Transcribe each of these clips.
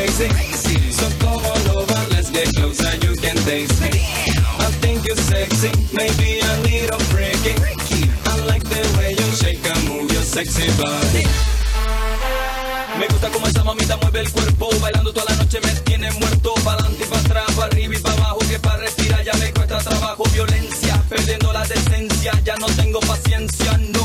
crazy. So come on over, let's get closer, you can taste me. I think you're sexy, maybe a little freaky. I like the way you shake and move your sexy body. Me gusta como esa mamita mueve el cuerpo, bailando toda la noche me tiene muerto, para adelante y para atrás, para arriba y para abajo, que para respirar ya me cuesta trabajo, violencia, perdiendo la decencia, ya no tengo paciencia, no,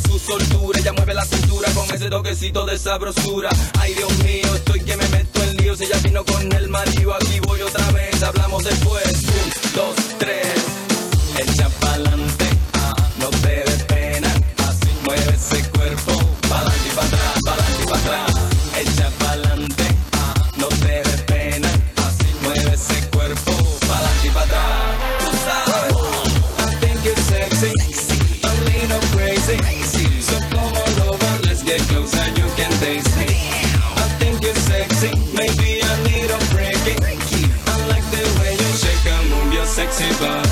su soltura. Ella mueve la cintura con ese toquecito de sabrosura. Ay Dios mío, estoy que me meto en líos. Ella vino con el marido, aquí voy otra vez. Hablamos después. Get closer, you can taste me. I think you're sexy, maybe I need a freaky. I like the way you shake and move your sexy body.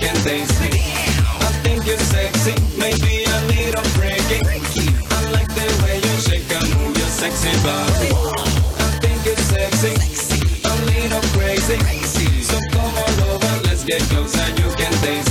I think you're sexy, maybe a little freaky. I like the way you shake and move your sexy body. I think you're sexy, a little crazy. So come over, let's get closer, you can taste